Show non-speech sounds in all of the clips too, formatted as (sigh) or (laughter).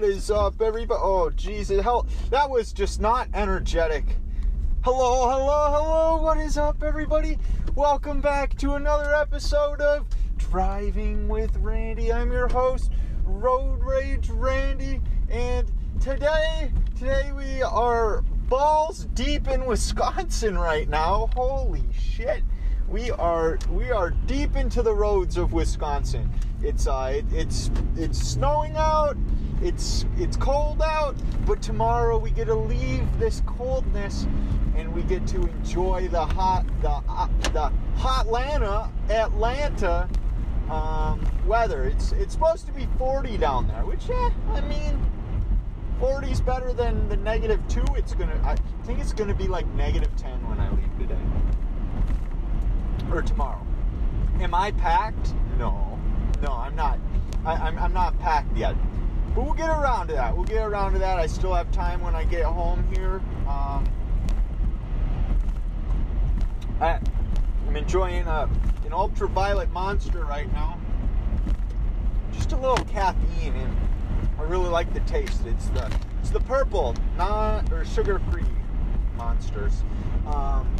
What is up, everybody? Oh, Jesus, hell, that was just not energetic. Hello, hello, hello. What is up, everybody? Welcome back to another episode of Driving with Randy. I'm your host, Road Rage Randy, and today, today we are balls deep in Wisconsin right now. Holy shit we are we are deep into the roads of Wisconsin. It's uh, it, it's it's snowing out. It's it's cold out, but tomorrow we get to leave this coldness and we get to enjoy the hot the uh, the Atlanta um, weather. It's it's supposed to be 40 down there, which yeah, I mean 40 is better than the negative two. It's gonna I think it's gonna be like negative 10 when I leave today or tomorrow. Am I packed? No, no, I'm not. I, I'm, I'm not packed yet. But we'll get around to that. We'll get around to that. I still have time when I get home here. Um, I, I'm enjoying a, an ultraviolet monster right now. Just a little caffeine, and I really like the taste. It's the it's the purple, non or sugar-free monsters. Um,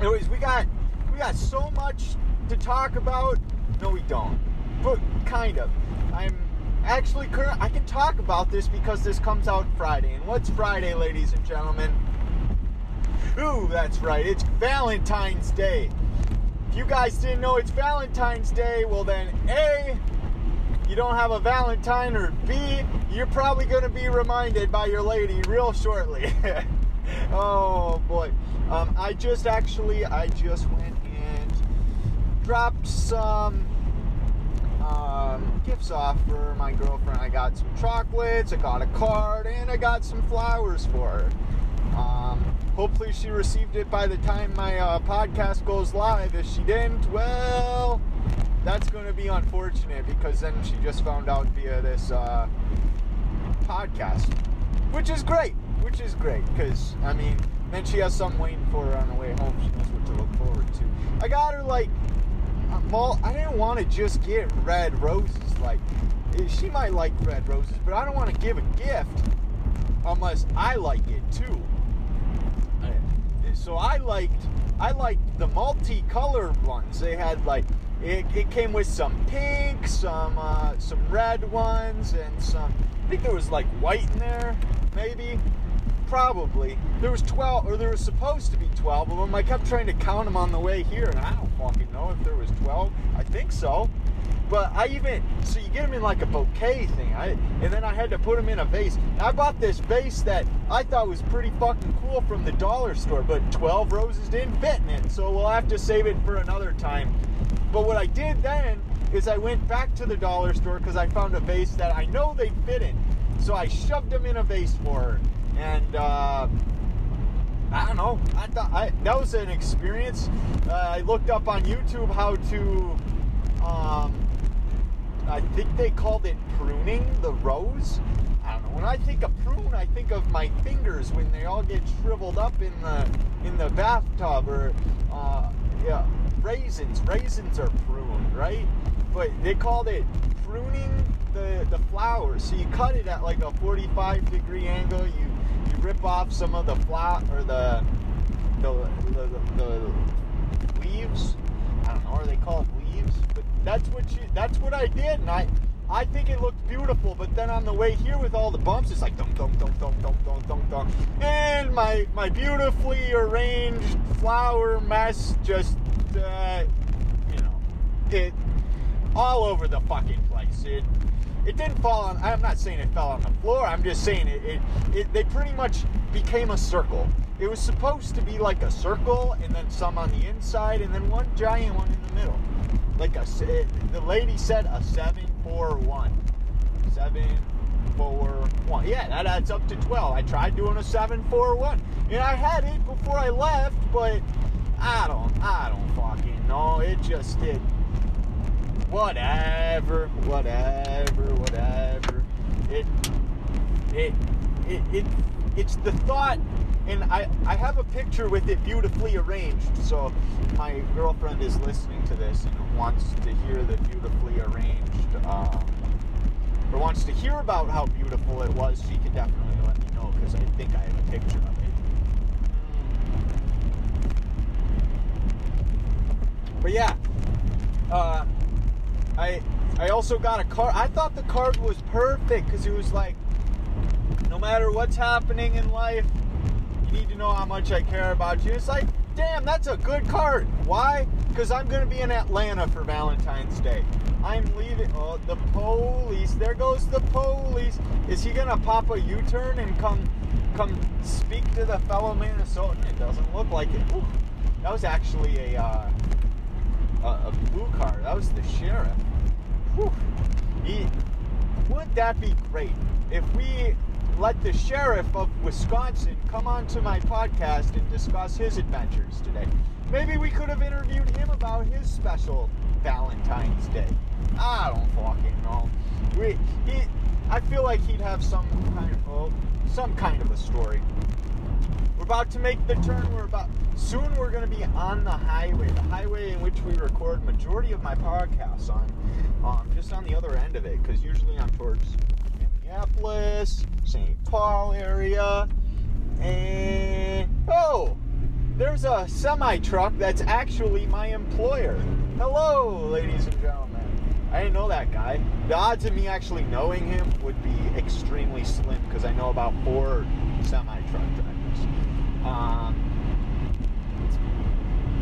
anyways, we got we got so much to talk about. No, we don't. But kind of. Actually. I can talk about this because this comes out Friday. And what's Friday, ladies and gentlemen? Ooh, that's right. It's Valentine's Day. If you guys didn't know it's Valentine's Day, well then, A, you don't have a Valentine, or B, you're probably going to be reminded by your lady real shortly. (laughs) oh boy. Um, I just actually, I just went and dropped some um, gifts off for my girlfriend. I got some chocolates, I got a card, and I got some flowers for her. Um, hopefully, she received it by the time my uh, podcast goes live. If she didn't, well, that's going to be unfortunate because then she just found out via this uh, podcast, which is great. Which is great because I mean, then she has something waiting for her on the way home. She knows what to look forward to. I got her like well, I didn't want to just get red roses. Like, she might like red roses, but I don't want to give a gift unless I like it too. So I liked, I liked the multicolored ones. They had like, it, it came with some pink, some uh, some red ones, and some. I think there was like white in there, maybe probably. There was 12, or there was supposed to be 12 of them. I kept trying to count them on the way here, and I don't fucking know if there was 12. I think so. But I even, so you get them in like a bouquet thing, I, and then I had to put them in a vase. I bought this vase that I thought was pretty fucking cool from the dollar store, but 12 roses didn't fit in it, so we'll have to save it for another time. But what I did then is I went back to the dollar store because I found a vase that I know they fit in. So I shoved them in a vase for her and uh, I don't know. I thought I, that was an experience. Uh, I looked up on YouTube how to. Um, I think they called it pruning the rose. I don't know. When I think of prune, I think of my fingers when they all get shriveled up in the in the bathtub, or uh, yeah, raisins. Raisins are pruned, right? But they called it pruning the the flowers. So you cut it at like a 45 degree angle. You rip off some of the flat or the the, the, the, the leaves. I don't know, are they called leaves? But that's what you that's what I did, and I I think it looked beautiful. But then on the way here with all the bumps, it's like dum dum dum dum dum dum dum dum, and my my beautifully arranged flower mess just uh, you know it all over the fucking place. It it didn't fall on. I'm not saying it fell on the floor. I'm just saying it, it, it. They pretty much became a circle. It was supposed to be like a circle, and then some on the inside, and then one giant one in the middle. Like a. It, the lady said a seven four one. Seven four one. Yeah, that adds up to twelve. I tried doing a seven four one, and I had it before I left, but I don't. I don't fucking know. It just did whatever, whatever, whatever. It, it, it, it, it's the thought, and I, I have a picture with it beautifully arranged. So my girlfriend is listening to this and wants to hear the beautifully arranged um, or wants to hear about how beautiful it was, she can definitely let me know because I think I have a picture of it. But yeah, uh, I I also got a card. I thought the card was perfect because it was like, no matter what's happening in life, you need to know how much I care about you. It's like, damn, that's a good card. Why? Because I'm to be in Atlanta for Valentine's Day. I'm leaving. Oh, the police. There goes the police. Is he to pop a U-turn and come come speak to the fellow Minnesotan? It doesn't look like it. Ooh, that was actually a, uh, a, a blue car. That was the sheriff. Whew. He, wouldn't that be great if we let the sheriff of Wisconsin come onto my podcast and discuss his adventures today? Maybe we could have interviewed him about his special Valentine's Day. I don't fucking know. We, he, I feel like he'd have some kind of, oh, some kind of a story. We're about to make the turn. We're about soon. We're going to be on the highway, the highway in which we record majority of my podcasts on. Um, just on the other end of it, because usually I'm towards Minneapolis, St. Paul area, and oh, there's a semi truck that's actually my employer. Hello, ladies and gentlemen. I didn't know that guy. The odds of me actually knowing him would be extremely slim because I know about four semi truck drivers. Um,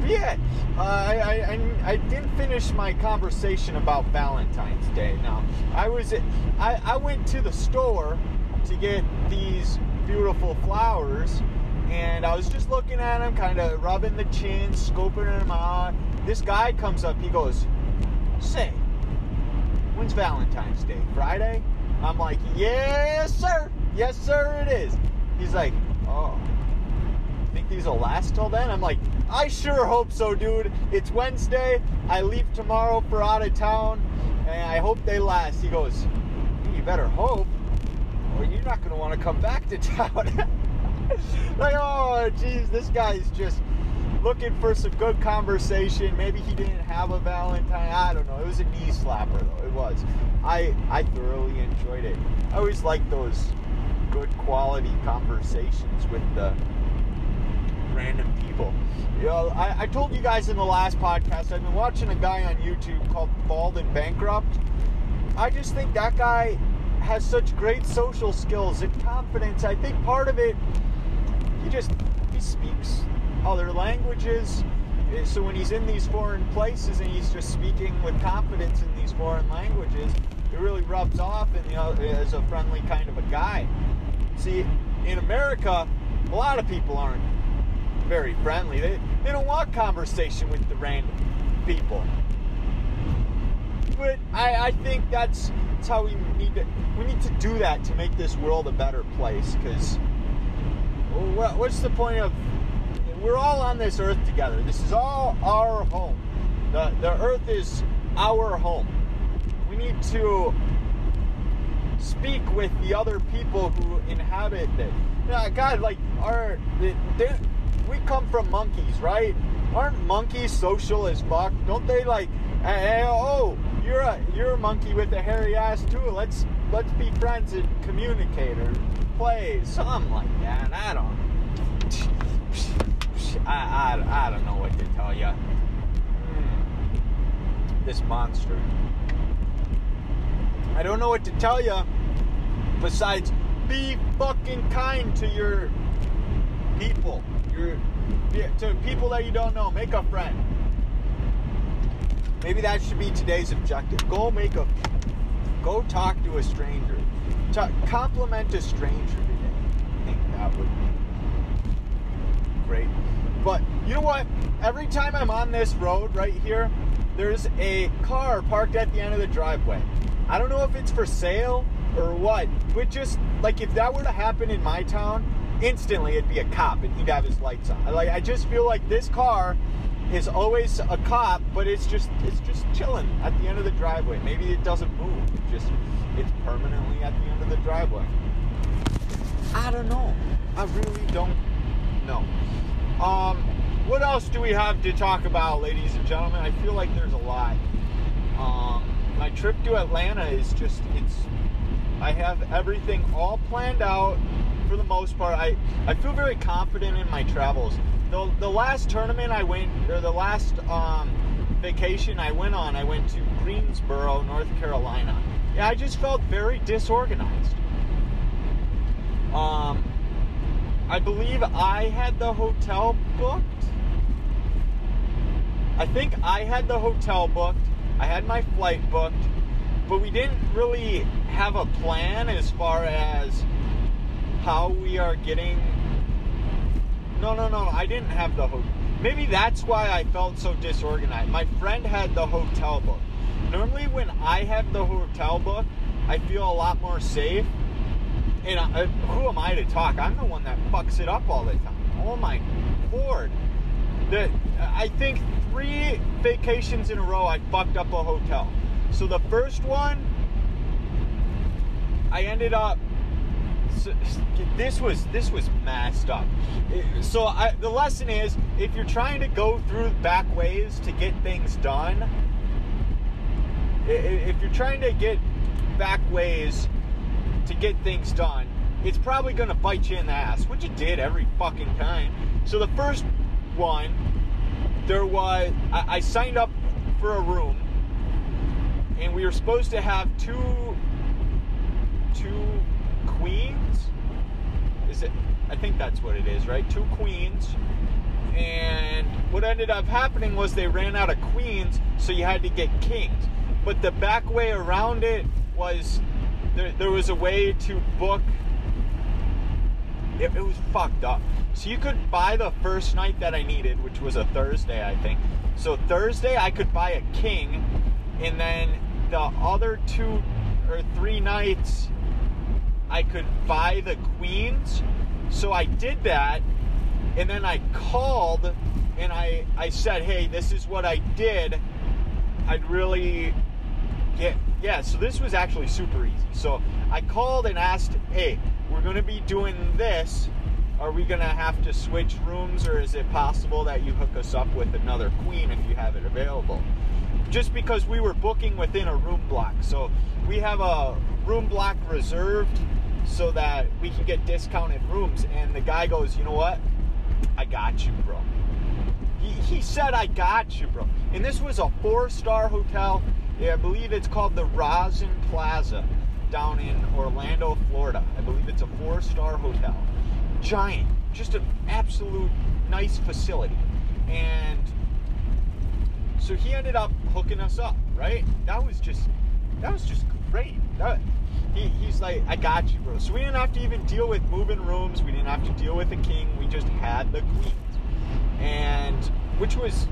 yeah, uh, I, I, I didn't finish my conversation about Valentine's Day. Now, I was I, I went to the store to get these beautiful flowers, and I was just looking at them, kind of rubbing the chin, scoping them out. This guy comes up, he goes, "Say, when's Valentine's Day? Friday?" I'm like, "Yes, sir. Yes, sir, it is." He's like, "Oh." Think these will last till then? I'm like, I sure hope so, dude. It's Wednesday. I leave tomorrow for out of town, and I hope they last. He goes, You better hope, or you're not going to want to come back to (laughs) town. like, oh, jeez, this guy's just looking for some good conversation. Maybe he didn't have a Valentine. I don't know. It was a knee slapper, though. It was. I I thoroughly enjoyed it. I always like those good quality conversations with the random people. You know, I, I told you guys in the last podcast, I've been watching a guy on YouTube called Bald and Bankrupt. I just think that guy has such great social skills and confidence. I think part of it, he just he speaks other languages. Eh, so when he's in these foreign places and he's just speaking with confidence in these foreign languages, it really rubs off and you know as a friendly kind of a guy. See, in America, a lot of people aren't very friendly. They, they don't want conversation with the random people. But I, I think that's, that's how we need to we need to do that to make this world a better place. Because what, what's the point of we're all on this earth together. This is all our home. The the earth is our home. We need to speak with the other people who inhabit it. Yeah, God, like our we come from monkeys, right? Aren't monkeys social as fuck? Don't they like? Hey, oh, you're a you're a monkey with a hairy ass too. Let's let's be friends and communicate or play something like that. I don't. I, I, I don't know what to tell you. Hmm. This monster. I don't know what to tell you besides be fucking kind to your people. Your to people that you don't know. Make a friend. Maybe that should be today's objective. Go make a go talk to a stranger. Compliment a stranger today. I think that would be great. But you know what? Every time I'm on this road right here, there's a car parked at the end of the driveway. I don't know if it's for sale or what, but just like if that were to happen in my town, instantly it'd be a cop and he'd have his lights on. Like I just feel like this car is always a cop, but it's just it's just chilling at the end of the driveway. Maybe it doesn't move. It just it's permanently at the end of the driveway. I don't know. I really don't know. Um, what else do we have to talk about, ladies and gentlemen? I feel like there's a lot. Um, my trip to Atlanta is just it's I have everything all planned out for the most part. I, I feel very confident in my travels. The, the last tournament I went, or the last um, vacation I went on, I went to Greensboro, North Carolina. Yeah, I just felt very disorganized. Um, I believe I had the hotel booked. I think I had the hotel booked. I had my flight booked, but we didn't really have a plan as far as how we are getting. No, no, no. I didn't have the hotel. Maybe that's why I felt so disorganized. My friend had the hotel book. Normally, when I have the hotel book, I feel a lot more safe. And I, uh, who am I to talk? I'm the one that fucks it up all the time. Oh my lord! The, I think three vacations in a row I fucked up a hotel. So the first one, I ended up. This was this was messed up. So I, the lesson is, if you're trying to go through back ways to get things done, if you're trying to get back ways to get things done, it's probably to bite you in the ass, which it did every fucking time. So the first one, there was I, I signed up for a room, and we were supposed to have two queens. I think that's what it is, right? Two queens. And what ended up happening was they ran out of queens, so you had to get kings. But the back way around it was there, there was a way to book. It, it was fucked up. So you could buy the first night that I needed, which was a Thursday, I think. So Thursday I could buy a king, and then the other two or three nights I could buy the queens. So I did that, and then I called and I I said, "Hey, this is what I did. I'd really get yeah." So this was actually super easy. So I called and asked, "Hey, we're going to be doing this. Are we going to have to switch rooms, or is it possible that you hook us up with another queen if you have it available?" Just because we were booking within a room block, so we have a room block reserved so that we can get discounted rooms. And the guy goes, you know what? I got you, bro. He, he said, I got you, bro. And this was a four star hotel. Yeah, I believe it's called the Rosen Plaza down in Orlando, Florida. I believe it's a four star hotel. Giant, just an absolute nice facility. And so he ended up hooking us up, right? That was just, that was just great. That, he, he's like, I got you, bro. So we didn't have to even deal with moving rooms. We didn't have to deal with the king. We just had the queen. And, which was,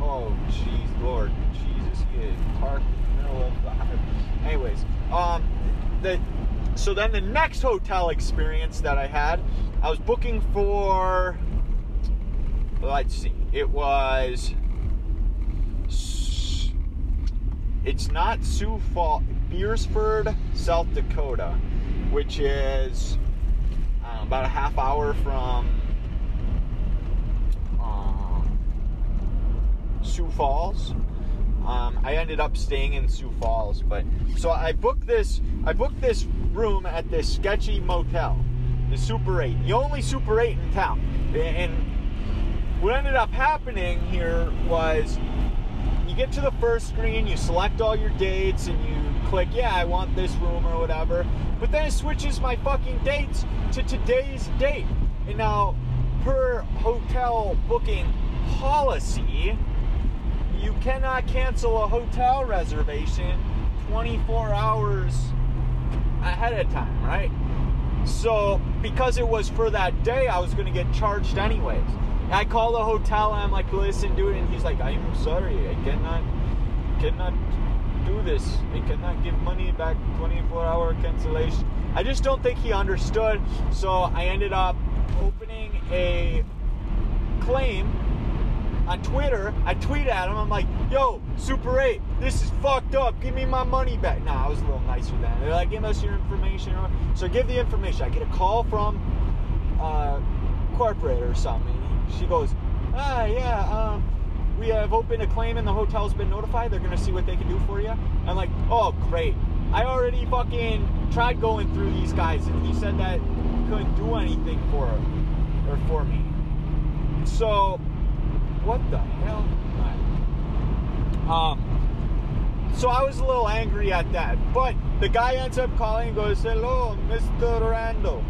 oh, jeez, Lord, Jesus, he is in the middle of the. Anyways, um, the, so then the next hotel experience that I had, I was booking for, let's see, it was, it's not Sioux Falls, Beresford, South Dakota, which is uh, about a half hour from um, Sioux Falls. Um, I ended up staying in Sioux Falls, but so I booked this. I booked this room at this sketchy motel, the Super 8, the only Super 8 in town. And what ended up happening here was you get to the first screen, you select all your dates, and you click, yeah, I want this room or whatever. But then it switches my fucking dates to today's date. And now, per hotel booking policy, you cannot cancel a hotel reservation 24 hours ahead of time, right? So, because it was for that day, I was going to get charged anyways. I call the hotel and I'm like, listen, it. And he's like, I'm sorry, I cannot, cannot do this. I cannot give money back 24 hour cancellation. I just don't think he understood. So I ended up opening a claim on Twitter. I tweet at him. I'm like, yo, Super 8, this is fucked up. Give me my money back. Nah, I was a little nicer then. They're like, give us your information. So give the information. I get a call from uh, corporate or something. She goes, ah, yeah, um, we have opened a claim and the hotel's been notified. They're to see what they can do for you. I'm like, oh, great. I already fucking tried going through these guys, and he said that he couldn't do anything for or for me. So, what the hell? Um. So I was a little angry at that, but the guy ends up calling and goes, "Hello, Mr. Randall."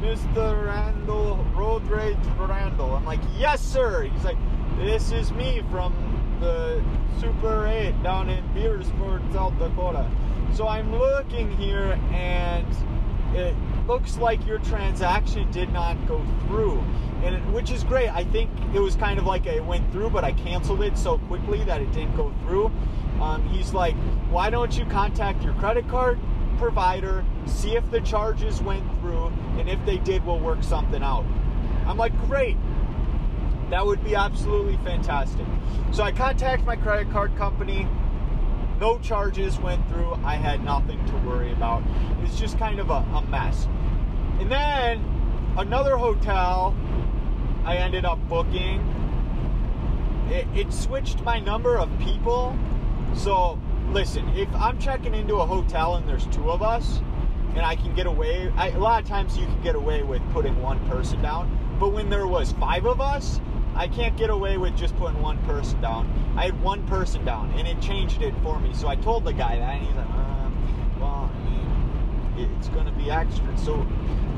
Mr. Randall, Road Rage Randall. I'm like, yes, sir. He's like, this is me from the Super 8 down in Beresford, South Dakota. So I'm looking here and it looks like your transaction did not go through. And it, which is great. I think it was kind of like it went through, but I canceled it so quickly that it didn't go through. Um, he's like, why don't you contact your credit card provider, see if the charges went through, and if they did, we'll work something out. I'm like, great. That would be absolutely fantastic. So I contact my credit card company. No charges went through. I had nothing to worry about. It's just kind of a, a mess. And then another hotel I ended up booking. It, it switched my number of people. So listen, if I'm checking into a hotel and there's two of us, and I can get away, I, a lot of times you can get away with putting one person down. But when there was five of us, I can't get away with just putting one person down. I had one person down, and it changed it for me. So I told the guy that, and he's like, uh, "Well, I mean, it's going to be extra." So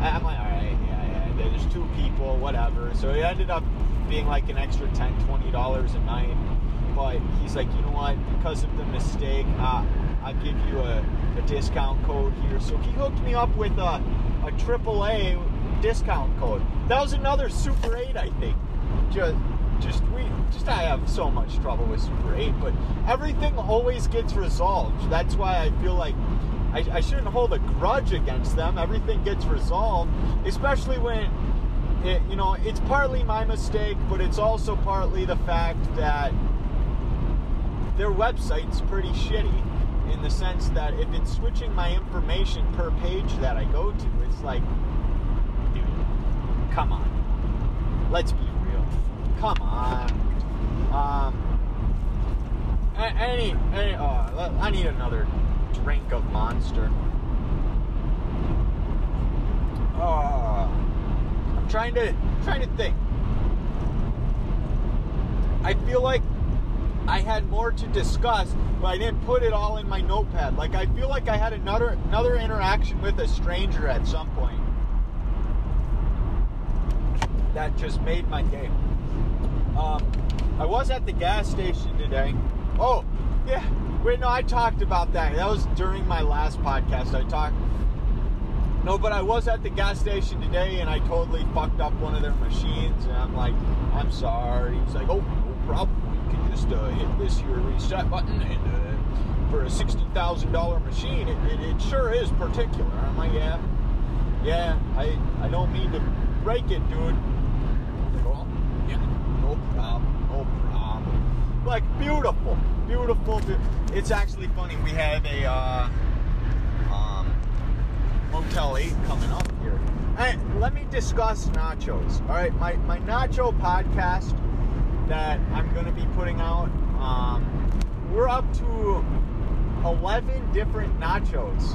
I'm like, "All right, yeah, yeah. There's two people, whatever." So it ended up being like an extra 10 20 dollars a night but he's like, you know what? Because of the mistake, uh, I'll give you a, a, discount code here. So he hooked me up with a, a AAA discount code. That was another Super 8, I think. Just, just we, just I have so much trouble with Super 8, but everything always gets resolved. That's why I feel like I, I shouldn't hold a grudge against them. Everything gets resolved, especially when. It, you know, it's partly my mistake, but it's also partly the fact that their website's pretty shitty in the sense that if it's switching my information per page that I go to, it's like, dude, come on. Let's be. Come on. Um, any, any oh, I need another drink of Monster. Oh, I'm trying to trying to think. I feel like I had more to discuss, but I didn't put it all in my notepad. Like I feel like I had another another interaction with a stranger at some point. That just made my day. Um, I was at the gas station today. Oh, yeah. Wait, no, I talked about that. That was during my last podcast. I talked. No, but I was at the gas station today and I totally fucked up one of their machines. And I'm like, I'm sorry. He's like, oh, no problem You can just uh, hit this here reset button and uh, for a $60,000 machine, it, it, it, sure is particular. I'm like, yeah, yeah, I, I don't mean to break it, dude. Well, yeah, no problem, no problem. Like, beautiful, beautiful. It's actually funny. We have a uh, um, Motel 8 coming up here. Hey, let me discuss nachos. All right, my, my nacho podcast that I'm going to be putting out. Um, we're up to 11 different nachos,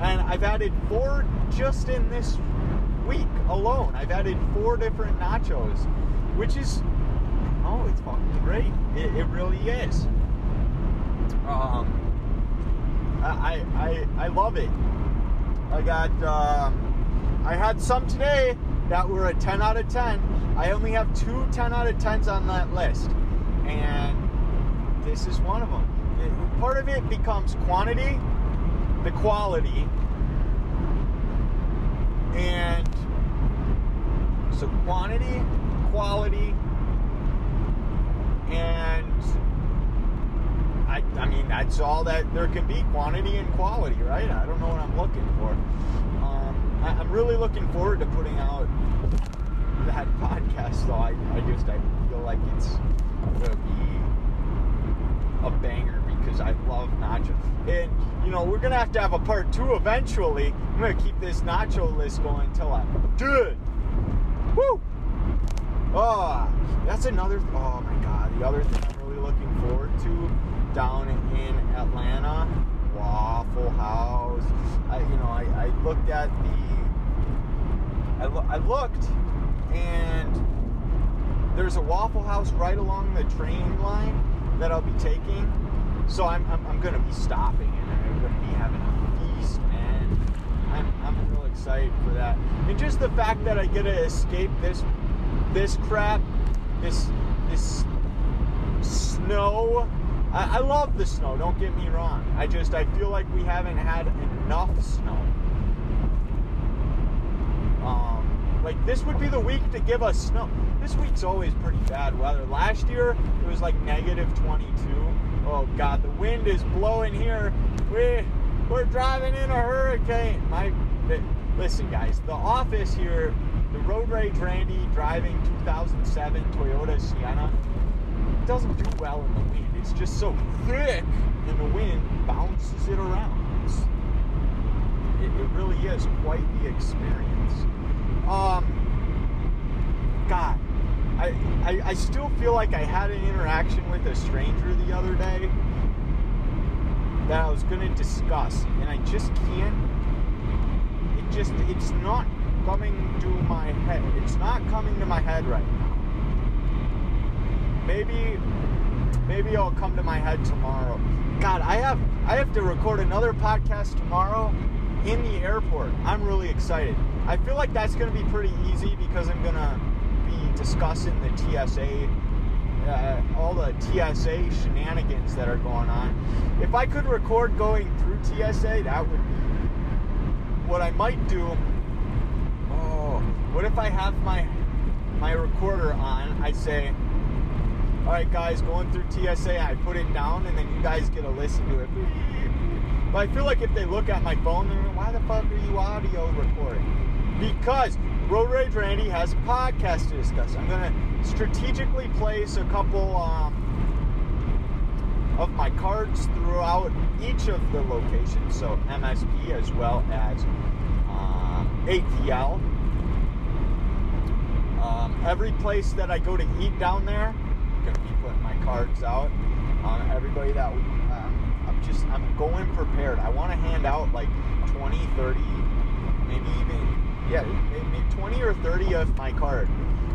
and I've added four just in this week alone. I've added four different nachos, which is oh, it's fucking great. It, it really is. Um, I, I I love it. I got uh, I had some today that were a 10 out of 10. I only have two 10 out of 10s on that list. And this is one of them. Part of it becomes quantity, the quality, and so quantity, quality, and I, I mean that's all that there can be quantity and quality, right? I don't know what I'm looking for. Um, I, am really looking forward to putting out that (laughs) podcast. Though I, I just I feel like it's gonna be a banger because I love nachos. And you know we're gonna have to have a part two eventually. I'm gonna keep this nacho list going until I'm good. Woo! Oh, that's another. Oh my god, the other thing I'm really looking forward to down in Atlanta Waffle House. I, you know, I, I looked at the. I, lo- I looked, and there's a Waffle House right along the train line that I'll be taking. So I'm, I'm, I'm to be stopping and I'm to be having a feast, man. I'm, I'm real excited for that. And just the fact that I get to escape this this crap, this this snow. I, I love the snow. Don't get me wrong. I just I feel like we haven't had enough snow. Um, like this would be the week to give us snow. This week's always pretty bad weather. Last year it was like negative 22. Oh God, the wind is blowing here. We we're driving in a hurricane. My listen, guys. The office here, the road rage Randy driving 2007 Toyota Sienna doesn't do well in the wind. It's just so thick, and the wind bounces it around. It, it really is quite the experience. Um, God, I, I, I still feel like I had an interaction with a stranger the other day that I was going to discuss, and I just can't. It just, it's not coming to my head. It's not coming to my head right now. Maybe, maybe it'll come to my head tomorrow. God, I have, I have to record another podcast tomorrow in the airport. I'm really excited. I feel like that's going to be pretty easy because I'm going to be discussing the TSA, uh, all the TSA shenanigans that are going on. If I could record going through TSA, that would be what I might do. What if I have my my recorder on? I say, all right, guys, going through TSA, I put it down, and then you guys get to listen to it. But I feel like if they look at my phone, they're like, why the fuck are you audio recording? Because Road Rage Randy has a podcast to discuss. I'm gonna strategically place a couple um, of my cards throughout each of the locations, so MSP as well as um, ATL. Um, every place that I go to eat down there, I'm gonna be putting my cards out. Everybody that um, I'm just I'm going prepared. I want to hand out like 20, 30, maybe even yeah, maybe 20 or 30 of my card.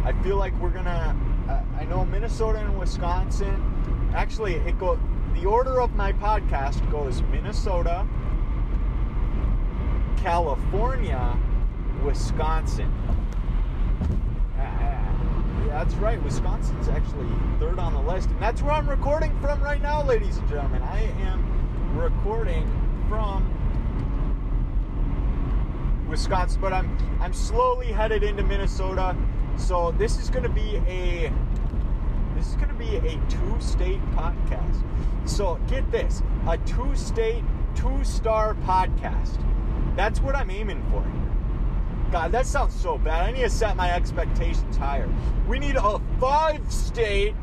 I feel like we're gonna. Uh, I know Minnesota and Wisconsin. Actually, it go. The order of my podcast goes Minnesota, California, Wisconsin. That's right. Wisconsin's actually third on the list, and that's where I'm recording from right now, ladies and gentlemen. I am recording from Wisconsin, but I'm I'm slowly headed into Minnesota. So this is going to be a this is going to be a two-state podcast. So get this, a two-state, two-star podcast. That's what I'm aiming for. God, that sounds so bad. I need to set my expectations higher. We need a five-state.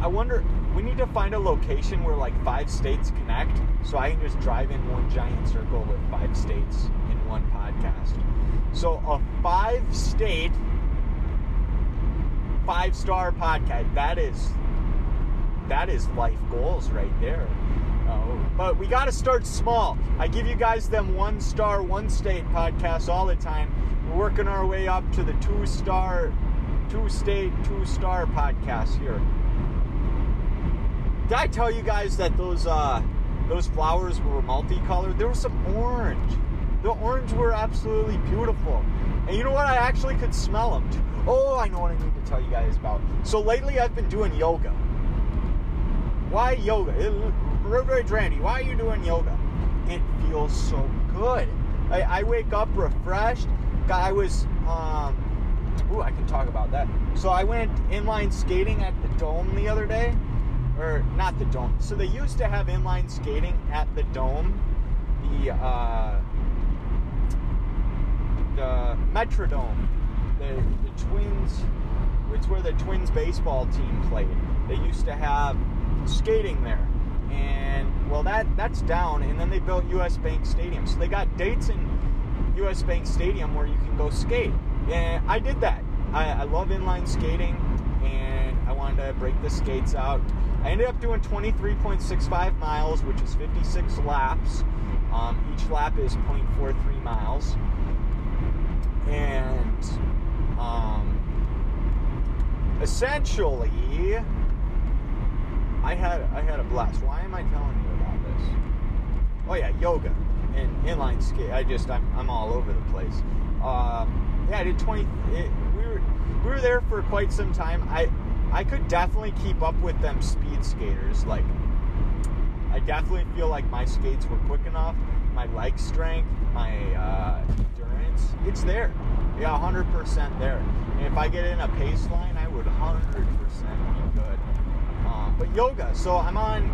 I wonder. We need to find a location where like five states connect, so I can just drive in one giant circle with five states in one podcast. So a five-state, five-star podcast. That is that is life goals right there. Uh, but we got to start small. I give you guys them one star, one state podcasts all the time. We're working our way up to the two star, two state, two star podcasts here. Did I tell you guys that those uh, those flowers were multicolored? There was some orange. The orange were absolutely beautiful. And you know what? I actually could smell them. Oh, I know what I need to tell you guys about. So lately I've been doing yoga. Why yoga? Road Rage Randy, why are you doing yoga? It feels so good. I, I wake up refreshed. I was, um, ooh, I can talk about that. So I went inline skating at the Dome the other day, or not the Dome. So they used to have inline skating at the Dome, the uh, the Metrodome, the the Twins. It's where the Twins baseball team played. They used to have skating there and well that that's down and then they built U.S. Bank Stadium so they got dates in U.S. Bank Stadium where you can go skate and i did that i, I love inline skating and I wanted to break the skates out. I ended up doing 23.65 miles, which is 56 laps. Um, each lap is 0.43 miles. And um, essentially, I had I had a blast. Why am I telling you about this? Oh yeah, yoga and inline skate. I just I'm, I'm all over the place. Uh, yeah, I did 20. It, we were we were there for quite some time. I I could definitely keep up with them speed skaters. Like I definitely feel like my skates were quick enough. My leg strength, my uh, endurance, it's there. Yeah, 100% there. And if I get in a pace line, I would 100% be good. Um, but yoga. So I'm on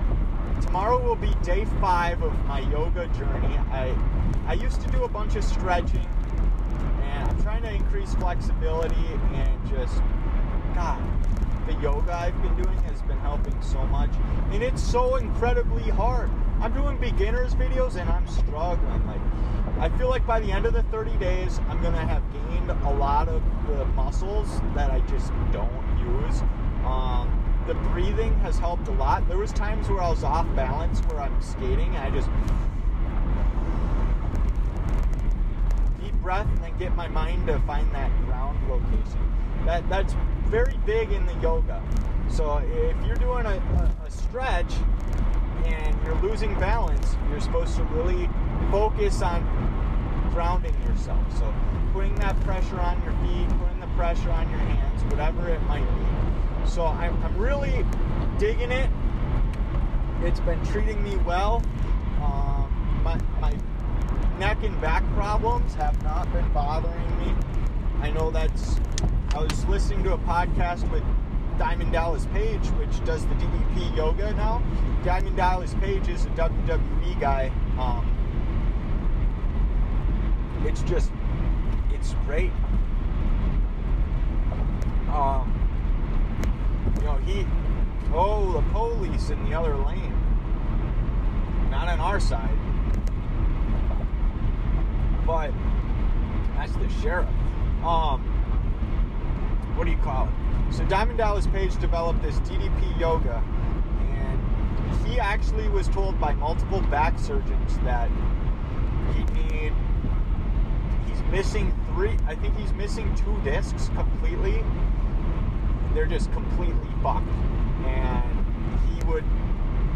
tomorrow will be day five of my yoga journey. I I used to do a bunch of stretching, and I'm trying to increase flexibility and just God, the yoga I've been doing has been helping so much, and it's so incredibly hard. I'm doing beginners videos and I'm struggling. Like I feel like by the end of the 30 days, I'm gonna have gained a lot of the muscles that I just don't use. Um, the breathing has helped a lot. There was times where I was off balance where I'm skating and I just deep breath and then get my mind to find that ground location. That that's very big in the yoga. So if you're doing a, a, a stretch and you're losing balance, you're supposed to really focus on grounding yourself. So putting that pressure on your feet, putting the pressure on your hands, whatever it might be. So I'm, I'm really digging it. It's been treating me well. Um, my, my neck and back problems have not been bothering me. I know that's. I was listening to a podcast with Diamond Dallas Page, which does the DDP yoga now. Diamond Dallas Page is a WWE guy. Um, it's just, it's great. Um, you know, he, oh, the police in the other lane. Not on our side. But that's the sheriff. Um, what do you call it? So Diamond Dallas Page developed this DDP yoga, and he actually was told by multiple back surgeons that he need. He's missing three. I think he's missing two discs completely they're just completely fucked. And he would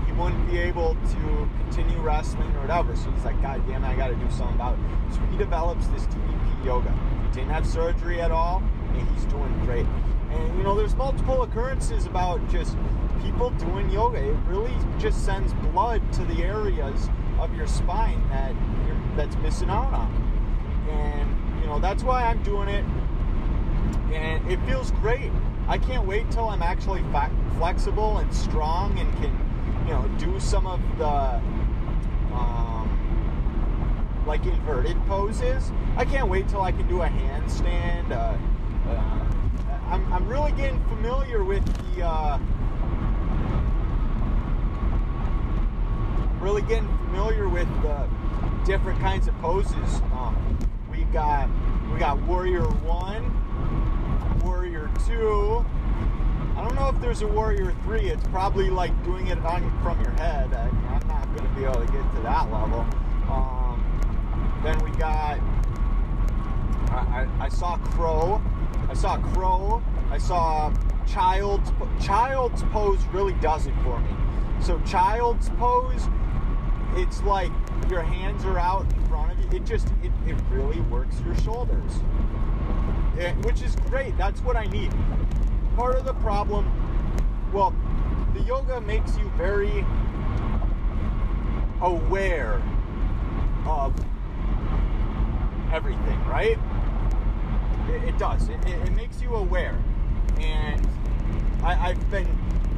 he wouldn't be able to continue wrestling or whatever. So he's like, God damn it, I gotta do something about it. So he develops this DDP yoga. He Didn't have surgery at all, and he's doing great. And you know, there's multiple occurrences about just people doing yoga. It really just sends blood to the areas of your spine that that's missing out on. And you know, that's why I'm doing it. And it feels great. I can't wait till I'm actually fa- flexible and strong and can, you know, do some of the um, like inverted poses. I can't wait till I can do a handstand. Uh, uh, I'm, I'm really getting familiar with the. Uh, really getting familiar with the different kinds of poses. Um, we got we got Warrior One 2. I don't know if there's a Warrior 3. It's probably like doing it on from your head. I, am not going to be able to get to that level. Um, then we got. I, I, I saw Crow. I saw Crow. I saw Child's Child's pose really does it for me. So Child's pose, it's like your hands are out in front of you. It just it, it really works your shoulders which is great. That's what I need. Part of the problem, well, the yoga makes you very aware of everything, right? It, it does. It, it, it, makes you aware. And I, I've been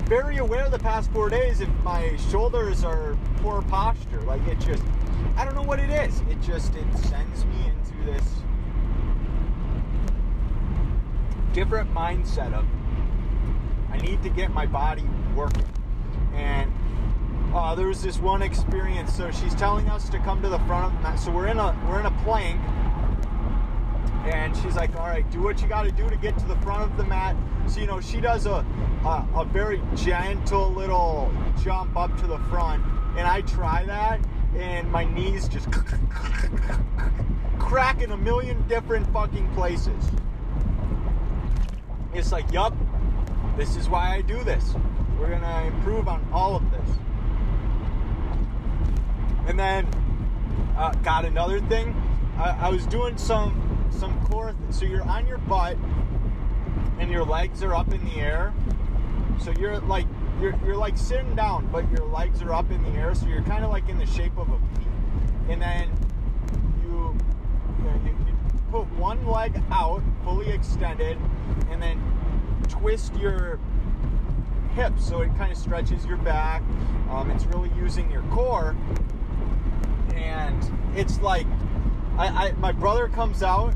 very aware the past four days if my shoulders are poor posture. Like it just, I don't know what it is. It just, it sends me into this different mindset of I need to get my body working. And uh, there was this one experience. So she's telling us to come to the front of the mat. So we're in a we're in a plank, and she's like, "All right, do what you got to do to get to the front of the mat." So you know, she does a, a a very gentle little jump up to the front, and I try that, and my knees just (laughs) crack in a million different fucking places. It's like, yup, this is why I do this. We're gonna improve on all of this. And then uh, got another thing. I, I was doing some some core. Th- so you're on your butt, and your legs are up in the air. So you're like you're you're like sitting down, but your legs are up in the air. So you're kind of like in the shape of a V. And then put one leg out, fully extended, and then twist your hips so it kind of stretches your back. Um, it's really using your core, and it's like I, I my brother comes out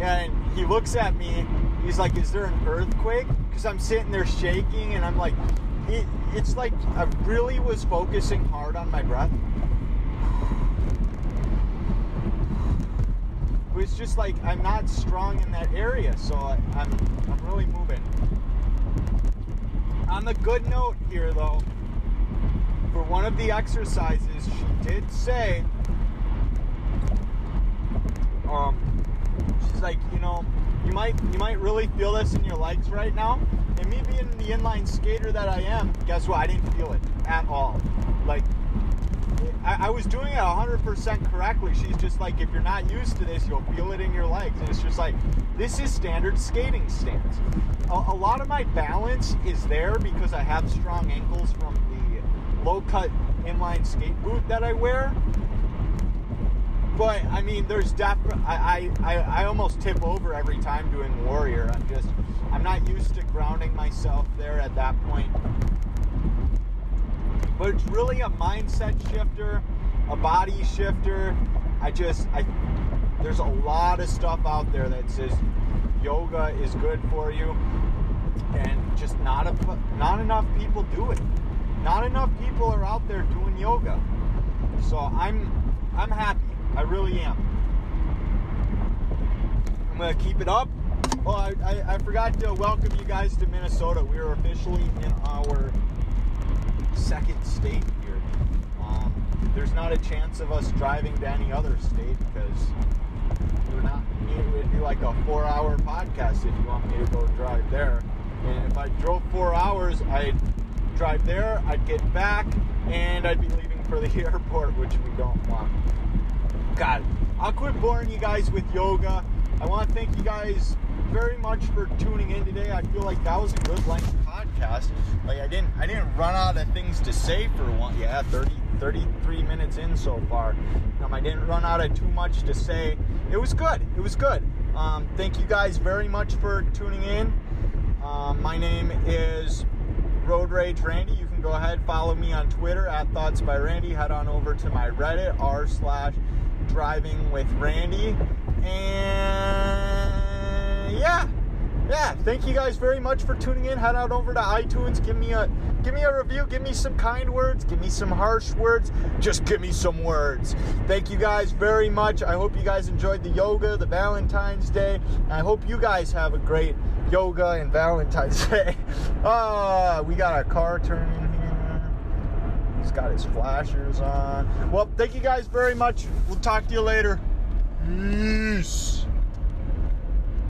and he looks at me. He's like, "Is there an earthquake?" Because I'm sitting there shaking, and I'm like, it, "It's like I really was focusing hard on my breath." It's just like I'm not strong in that area, so I, I'm I'm really moving. On the good note here, though, for one of the exercises, she did say, um, she's like, you know, you might you might really feel this in your legs right now. And me being the inline skater that I am, guess what? I didn't feel it at all. Like I, I was doing it 100% correctly. She's just like, if you're not used to this, you'll feel it in your legs. And it's just like, this is standard skating stance. A, a lot of my balance is there because I have strong ankles from the low cut inline skate boot that I wear. But I mean, there's definitely I, I, I almost tip over every time doing warrior. I'm just I'm not used to grounding myself there at that point. But it's really a mindset shifter, a body shifter. I just I there's a lot of stuff out there that says yoga is good for you, and just not a, not enough people do it. Not enough people are out there doing yoga. So I'm I'm happy. I really am. I'm gonna keep it up. Oh, I, I, I forgot to welcome you guys to Minnesota. We are officially in our second state here. Um, there's not a chance of us driving to any other state because we're not. It would be like a four-hour podcast if you want me to go drive there. And if I drove four hours, I'd drive there, I'd get back, and I'd be leaving for the (laughs) airport, which we don't want. God, I'll quit boring you guys with yoga. I want to thank you guys very much for tuning in today. I feel like that was a good length podcast. Like I didn't I didn't run out of things to say for one. Yeah, 30 33 minutes in so far. Um, I didn't run out of too much to say. It was good. It was good. Um, thank you guys very much for tuning in. Um, my name is Road Rage Randy. You can go ahead follow me on Twitter at Thoughts by Randy. Head on over to my Reddit r slash Driving with Randy. And yeah, yeah. Thank you guys very much for tuning in. Head out over to iTunes. Give me a give me a review. Give me some kind words. Give me some harsh words. Just give me some words. Thank you guys very much. I hope you guys enjoyed the yoga, the Valentine's Day. I hope you guys have a great yoga and Valentine's (laughs) Day. Ah, we got a car turning here. He's got his flashers on. Well, thank you guys very much. We'll talk to you later. Peace.